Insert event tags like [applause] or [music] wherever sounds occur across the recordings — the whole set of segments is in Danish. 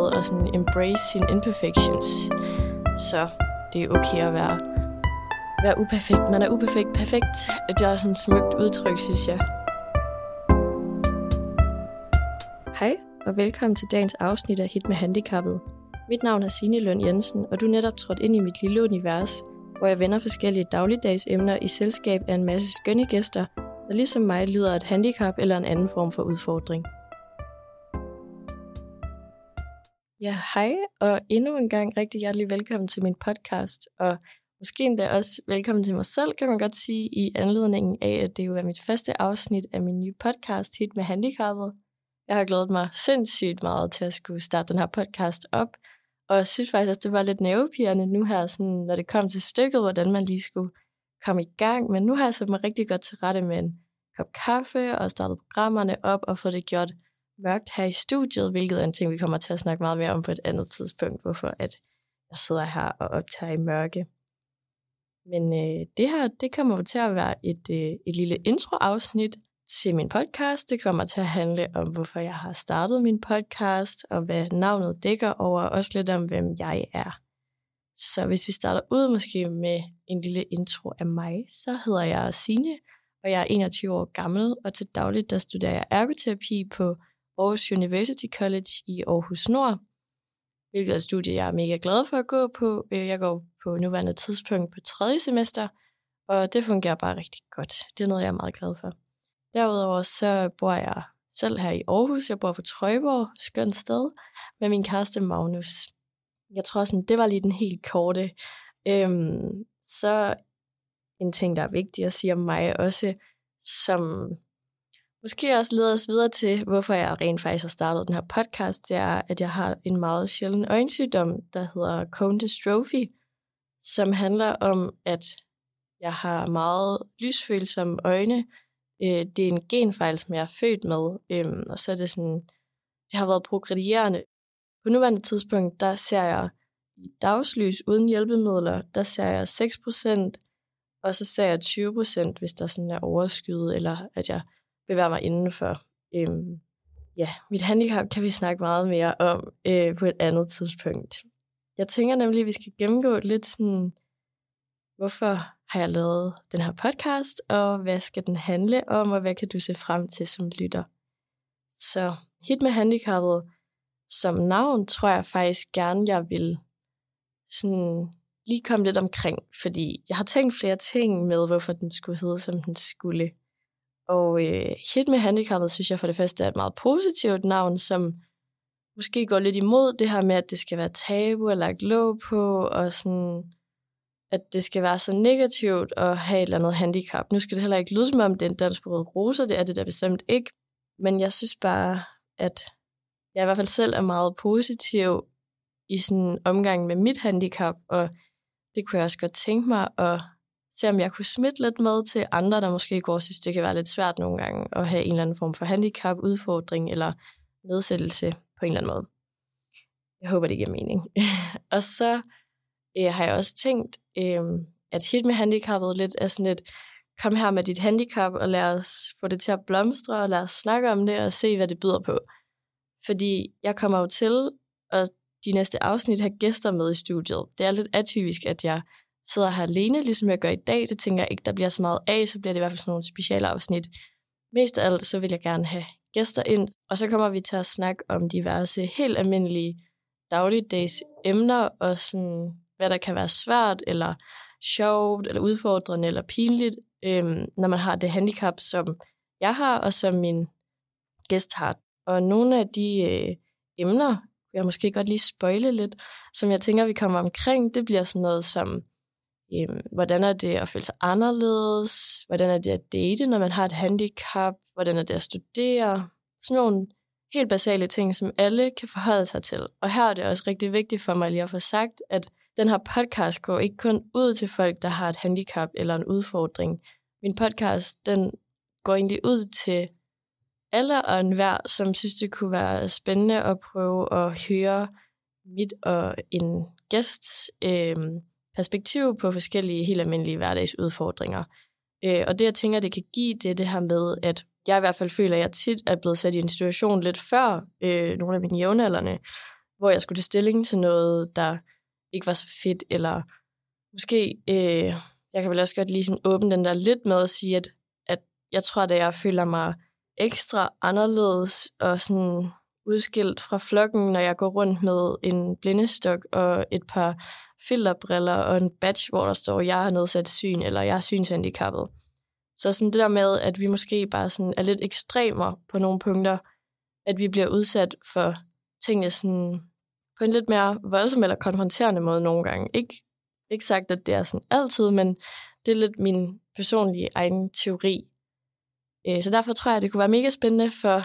med at sådan embrace sine imperfections. Så det er okay at være, være uperfekt. Man er uperfekt perfekt. Det er sådan et smukt udtryk, synes jeg. Hej, og velkommen til dagens afsnit af Hit med Handicappet. Mit navn er Signe Lund Jensen, og du er netop trådt ind i mit lille univers, hvor jeg vender forskellige dagligdags emner i selskab af en masse skønne gæster, der ligesom mig lider af et handicap eller en anden form for udfordring. Ja, hej, og endnu en gang rigtig hjertelig velkommen til min podcast, og måske endda også velkommen til mig selv, kan man godt sige, i anledningen af, at det jo er mit første afsnit af min nye podcast, Hit med Handicappet. Jeg har glædet mig sindssygt meget til at skulle starte den her podcast op, og jeg synes faktisk, at det var lidt nervepirrende nu her, sådan, når det kom til stykket, hvordan man lige skulle komme i gang. Men nu har jeg sat mig rigtig godt til rette med en kop kaffe og startet programmerne op og fået det gjort mørkt her i studiet, hvilket er en ting, vi kommer til at snakke meget mere om på et andet tidspunkt, hvorfor at jeg sidder her og optager i mørke. Men øh, det her, det kommer til at være et, øh, et lille introafsnit til min podcast. Det kommer til at handle om, hvorfor jeg har startet min podcast, og hvad navnet dækker over, og også lidt om, hvem jeg er. Så hvis vi starter ud måske med en lille intro af mig, så hedder jeg Sine, og jeg er 21 år gammel, og til dagligt der studerer jeg ergoterapi på Aarhus University College i Aarhus Nord, hvilket er et studie, jeg er mega glad for at gå på. Øh, jeg går på nuværende tidspunkt på tredje semester, og det fungerer bare rigtig godt. Det er noget, jeg er meget glad for. Derudover så bor jeg selv her i Aarhus. Jeg bor på Trøjborg, skønt sted, med min kæreste Magnus. Jeg tror sådan, det var lige den helt korte. Øhm, så en ting, der er vigtig at sige om mig også, som måske også leder os videre til, hvorfor jeg rent faktisk har startet den her podcast, det er, at jeg har en meget sjælden øjensygdom, der hedder cone dystrophy, som handler om, at jeg har meget lysfølsomme øjne. Øh, det er en genfejl, som jeg er født med, øhm, og så er det sådan, det har været progredierende. På nuværende tidspunkt, der ser jeg i dagslys uden hjælpemidler, der ser jeg 6%, og så ser jeg 20%, hvis der sådan er overskyet, eller at jeg bevæger mig indenfor. Øhm, ja, mit handicap kan vi snakke meget mere om øh, på et andet tidspunkt. Jeg tænker nemlig, at vi skal gennemgå lidt sådan, hvorfor har jeg lavet den her podcast, og hvad skal den handle om, og hvad kan du se frem til som lytter. Så Hit med Handicappet som navn tror jeg faktisk gerne, jeg vil sådan lige komme lidt omkring, fordi jeg har tænkt flere ting med, hvorfor den skulle hedde, som den skulle. Og øh, Hit med Handicappet synes jeg for det første er et meget positivt navn, som måske går lidt imod det her med, at det skal være tabu og lagt låg på, og sådan, at det skal være så negativt at have et eller andet handicap. Nu skal det heller ikke lyde som om, det er en dansksproget roser, det er det der bestemt ikke. Men jeg synes bare, at jeg i hvert fald selv er meget positiv i sådan omgang med mit handicap, og det kunne jeg også godt tænke mig at se, om jeg kunne smitte lidt med til andre, der måske går synes, det kan være lidt svært nogle gange at have en eller anden form for handicap, udfordring eller nedsættelse på en eller anden måde. Jeg håber, det giver mening. [laughs] og så øh, har jeg også tænkt, øh, at hit med handicappet lidt er sådan et, kom her med dit handicap, og lad os få det til at blomstre, og lad os snakke om det, og se, hvad det byder på. Fordi jeg kommer jo til at de næste afsnit har gæster med i studiet. Det er lidt atypisk, at jeg sidder her alene, ligesom jeg gør i dag. Det tænker jeg ikke, der bliver så meget af, så bliver det i hvert fald sådan nogle speciale afsnit. Mest af alt, så vil jeg gerne have gæster ind, og så kommer vi til at snakke om diverse helt almindelige dagligdags emner, og sådan, hvad der kan være svært, eller sjovt, eller udfordrende, eller pinligt, øhm, når man har det handicap, som jeg har, og som min gæst har. Og nogle af de øh, emner, jeg måske godt lige spøjle lidt, som jeg tænker, vi kommer omkring, det bliver sådan noget som, Øhm, hvordan er det at føle sig anderledes, hvordan er det at date, når man har et handicap, hvordan er det at studere, sådan nogle helt basale ting, som alle kan forholde sig til. Og her er det også rigtig vigtigt for mig lige at få sagt, at den her podcast går ikke kun ud til folk, der har et handicap eller en udfordring. Min podcast, den går egentlig ud til alle og enhver, som synes, det kunne være spændende at prøve at høre mit og en gæsts øh, perspektiv på forskellige helt almindelige hverdagsudfordringer. Øh, og det, jeg tænker, det kan give, det er det her med, at jeg i hvert fald føler, at jeg tit er blevet sat i en situation lidt før øh, nogle af mine jævnaldrende, hvor jeg skulle til stilling til noget, der ikke var så fedt, eller måske, øh, jeg kan vel også godt lige sådan åbne den der lidt med at sige, at, at jeg tror, at jeg føler mig ekstra anderledes og sådan udskilt fra flokken, når jeg går rundt med en blindestok og et par filterbriller og en badge, hvor der står, jeg har nedsat syn, eller jeg er synshandicappet. Så sådan det der med, at vi måske bare sådan er lidt ekstremer på nogle punkter, at vi bliver udsat for tingene sådan på en lidt mere voldsom eller konfronterende måde nogle gange. Ikke, ikke sagt, at det er sådan altid, men det er lidt min personlige egen teori. Øh, så derfor tror jeg, at det kunne være mega spændende for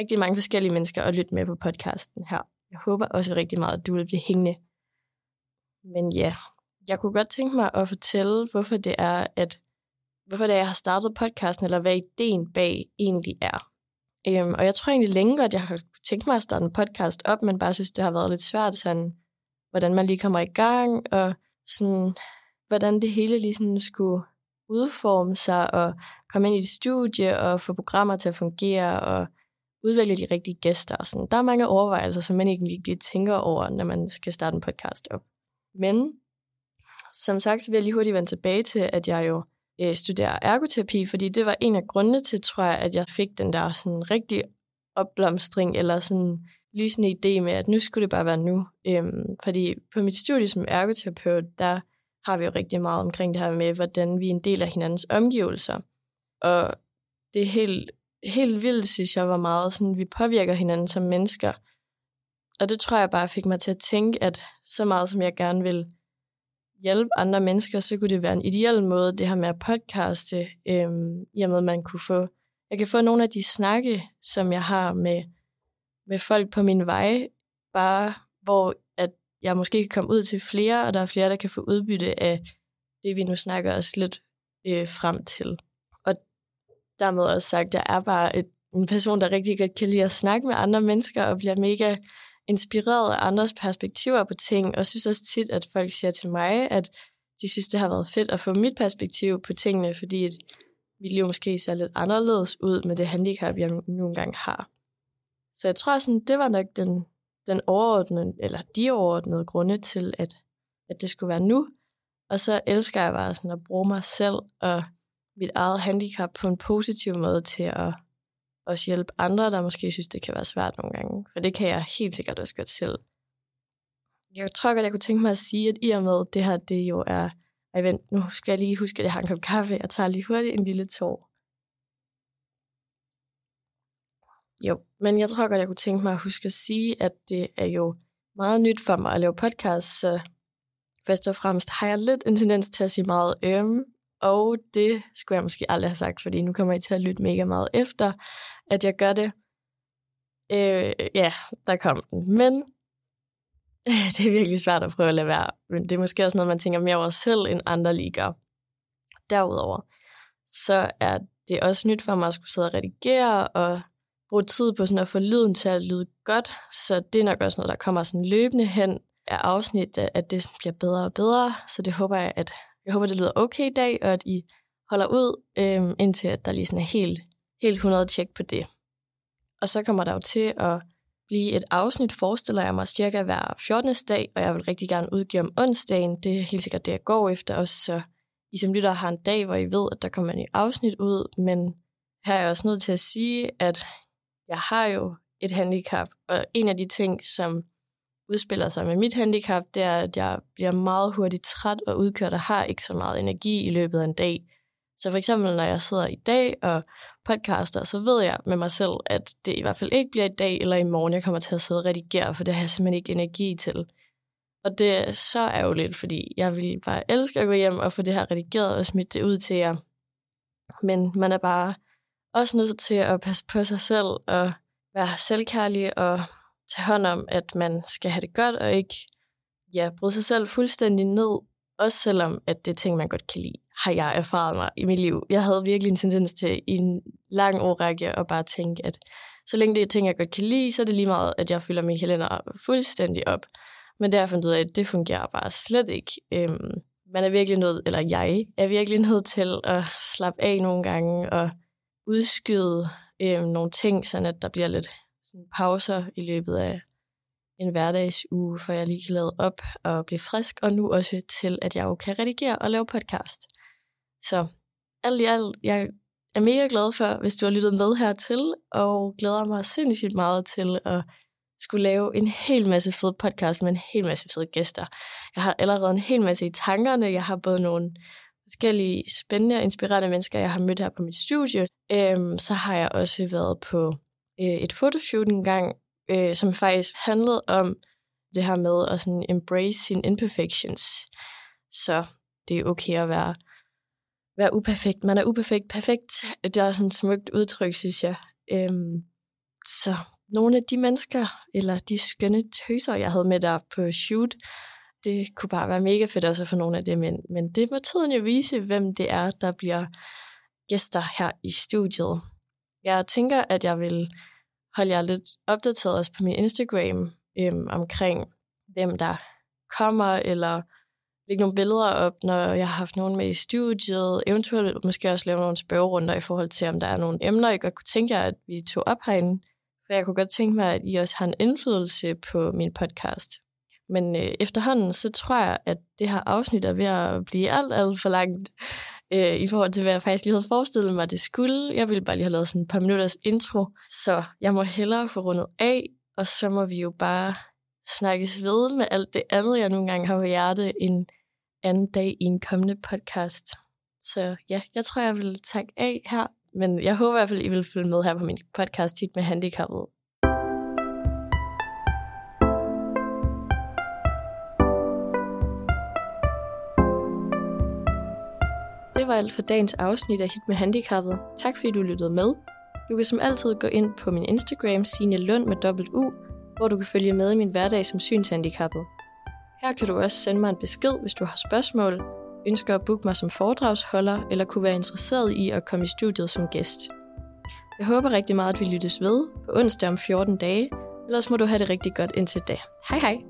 rigtig mange forskellige mennesker at lytte med på podcasten her. Jeg håber også rigtig meget, at du vil blive hængende. Men ja, jeg kunne godt tænke mig at fortælle, hvorfor det er, at hvorfor det er, jeg har startet podcasten, eller hvad ideen bag egentlig er. Øhm, og jeg tror egentlig længe at jeg har tænkt mig at starte en podcast op, men bare synes, det har været lidt svært, sådan, hvordan man lige kommer i gang, og sådan, hvordan det hele lige sådan skulle udforme sig, og komme ind i et studie, og få programmer til at fungere, og udvælge de rigtige gæster. Og sådan. Der er mange overvejelser, som man ikke lige tænker over, når man skal starte en podcast op. Men som sagt, så vil jeg lige hurtigt vende tilbage til, at jeg jo øh, studerer ergoterapi, fordi det var en af grundene til, tror jeg, at jeg fik den der sådan rigtig opblomstring, eller sådan lysende idé med, at nu skulle det bare være nu. Øhm, fordi på mit studie som ergoterapeut, der har vi jo rigtig meget omkring det her med, hvordan vi er en del af hinandens omgivelser. Og det er helt, helt vildt, synes jeg, hvor meget sådan, vi påvirker hinanden som mennesker. Og det tror jeg bare fik mig til at tænke, at så meget som jeg gerne vil hjælpe andre mennesker, så kunne det være en ideel måde, det her med at podcaste, øhm, i og med at man kunne få, jeg kan få nogle af de snakke, som jeg har med, med folk på min vej, bare hvor at jeg måske kan komme ud til flere, og der er flere, der kan få udbytte af det, vi nu snakker os lidt øh, frem til. Og dermed også sagt, jeg er bare et, en person, der rigtig godt kan lide at snakke med andre mennesker, og bliver mega inspireret af andres perspektiver på ting, og synes også tit, at folk siger til mig, at de synes, det har været fedt at få mit perspektiv på tingene, fordi at mit liv måske ser lidt anderledes ud med det handicap, jeg nu engang har. Så jeg tror, sådan, det var nok den, den overordnede, eller de overordnede grunde til, at, at det skulle være nu. Og så elsker jeg bare sådan at bruge mig selv og mit eget handicap på en positiv måde til at også hjælpe andre, der måske synes, det kan være svært nogle gange. For det kan jeg helt sikkert også godt selv. Jeg tror godt, jeg kunne tænke mig at sige, at i og med det her, det jo er... Ej, vent, nu skal jeg lige huske, at jeg har en kop kaffe. Jeg tager lige hurtigt en lille tår. Jo, men jeg tror godt, jeg kunne tænke mig at huske at sige, at det er jo meget nyt for mig at lave podcast, så først og fremmest har jeg lidt en tendens til at sige meget øhm, og det skulle jeg måske aldrig have sagt, fordi nu kommer I til at lytte mega meget efter, at jeg gør det. Øh, ja, der kom den. Men [laughs] det er virkelig svært at prøve at lade være. Men det er måske også noget, man tænker mere over selv, end andre lige gør. Derudover, så er det også nyt for mig at skulle sidde og redigere og bruge tid på sådan at få lyden til at lyde godt. Så det er nok også noget, der kommer sådan løbende hen af afsnit, at det bliver bedre og bedre. Så det håber jeg, at jeg håber, det lyder okay i dag, og at I holder ud, øhm, indtil at der lige sådan er helt, helt 100 tjek på det. Og så kommer der jo til at blive et afsnit, forestiller jeg mig, cirka hver 14. dag, og jeg vil rigtig gerne udgive om onsdagen. Det er helt sikkert det, jeg går efter også, så I som lytter har en dag, hvor I ved, at der kommer en afsnit ud, men her er jeg også nødt til at sige, at jeg har jo et handicap, og en af de ting, som udspiller sig med mit handicap, det er, at jeg bliver meget hurtigt træt og udkørt og har ikke så meget energi i løbet af en dag. Så for eksempel, når jeg sidder i dag og podcaster, så ved jeg med mig selv, at det i hvert fald ikke bliver i dag eller i morgen, jeg kommer til at sidde og redigere, for det har jeg simpelthen ikke energi til. Og det er så ærgerligt, fordi jeg ville bare elske at gå hjem og få det her redigeret og smidt det ud til jer. Men man er bare også nødt til at passe på sig selv og være selvkærlig og tage hånd om, at man skal have det godt, og ikke ja, bryde sig selv fuldstændig ned, også selvom at det er ting, man godt kan lide, har jeg erfaret mig i mit liv. Jeg havde virkelig en tendens til i en lang årrække at bare tænke, at så længe det er ting, jeg godt kan lide, så er det lige meget, at jeg fylder min kalender fuldstændig op. Men det har jeg fundet ud af, at det fungerer bare slet ikke. Øhm, man er virkelig nødt, eller jeg er virkelig nødt til at slappe af nogle gange og udskyde øhm, nogle ting, sådan at der bliver lidt sådan pauser i løbet af, en hverdagsuge, for jeg lige kan lade op og blive frisk, og nu også til, at jeg jo kan redigere og lave podcast. Så alt i alt, jeg er mega glad for, hvis du har lyttet med hertil, og glæder mig sindssygt meget til at skulle lave en hel masse fed podcast med en hel masse fede gæster. Jeg har allerede en hel masse i tankerne. Jeg har både nogle forskellige spændende og inspirerende mennesker, jeg har mødt her på mit studie. Øhm, så har jeg også været på øh, et fotoshoot engang, øh, som faktisk handlede om det her med at sådan embrace sine imperfections. Så det er okay at være, være uperfekt. Man er uperfekt perfekt. Det er sådan et smukt udtryk, synes jeg. Øhm, så nogle af de mennesker, eller de skønne tøser, jeg havde med der på shoot, det kunne bare være mega fedt også for nogle af dem, men, men det må tiden jo vise, hvem det er, der bliver gæster her i studiet. Jeg tænker, at jeg vil holde jer lidt opdateret også på min Instagram øhm, omkring, hvem der kommer, eller lægge nogle billeder op, når jeg har haft nogen med i studiet, eventuelt måske også lave nogle spørgerunder i forhold til, om der er nogle emner, jeg godt kunne tænke jer, at vi tog op herinde. For jeg kunne godt tænke mig, at I også har en indflydelse på min podcast. Men øh, efterhånden, så tror jeg, at det her afsnit er ved at blive alt, alt for langt øh, i forhold til, hvad jeg faktisk lige havde forestillet mig, det skulle. Jeg ville bare lige have lavet sådan et par minutters intro, så jeg må hellere få rundet af, og så må vi jo bare snakkes ved med alt det andet, jeg nogle gange har på hjerte en anden dag i en kommende podcast. Så ja, jeg tror, jeg vil takke af her, men jeg håber i hvert fald, I vil følge med her på min podcast tit med handicappet. Var alt for dagens afsnit af Hit med Handicappet. Tak fordi du lyttede med. Du kan som altid gå ind på min Instagram, Signe Lund med dobbelt U, hvor du kan følge med i min hverdag som synshandicappet. Her kan du også sende mig en besked, hvis du har spørgsmål, ønsker at booke mig som foredragsholder, eller kunne være interesseret i at komme i studiet som gæst. Jeg håber rigtig meget, at vi lyttes ved på onsdag om 14 dage, ellers må du have det rigtig godt indtil da. Hej hej!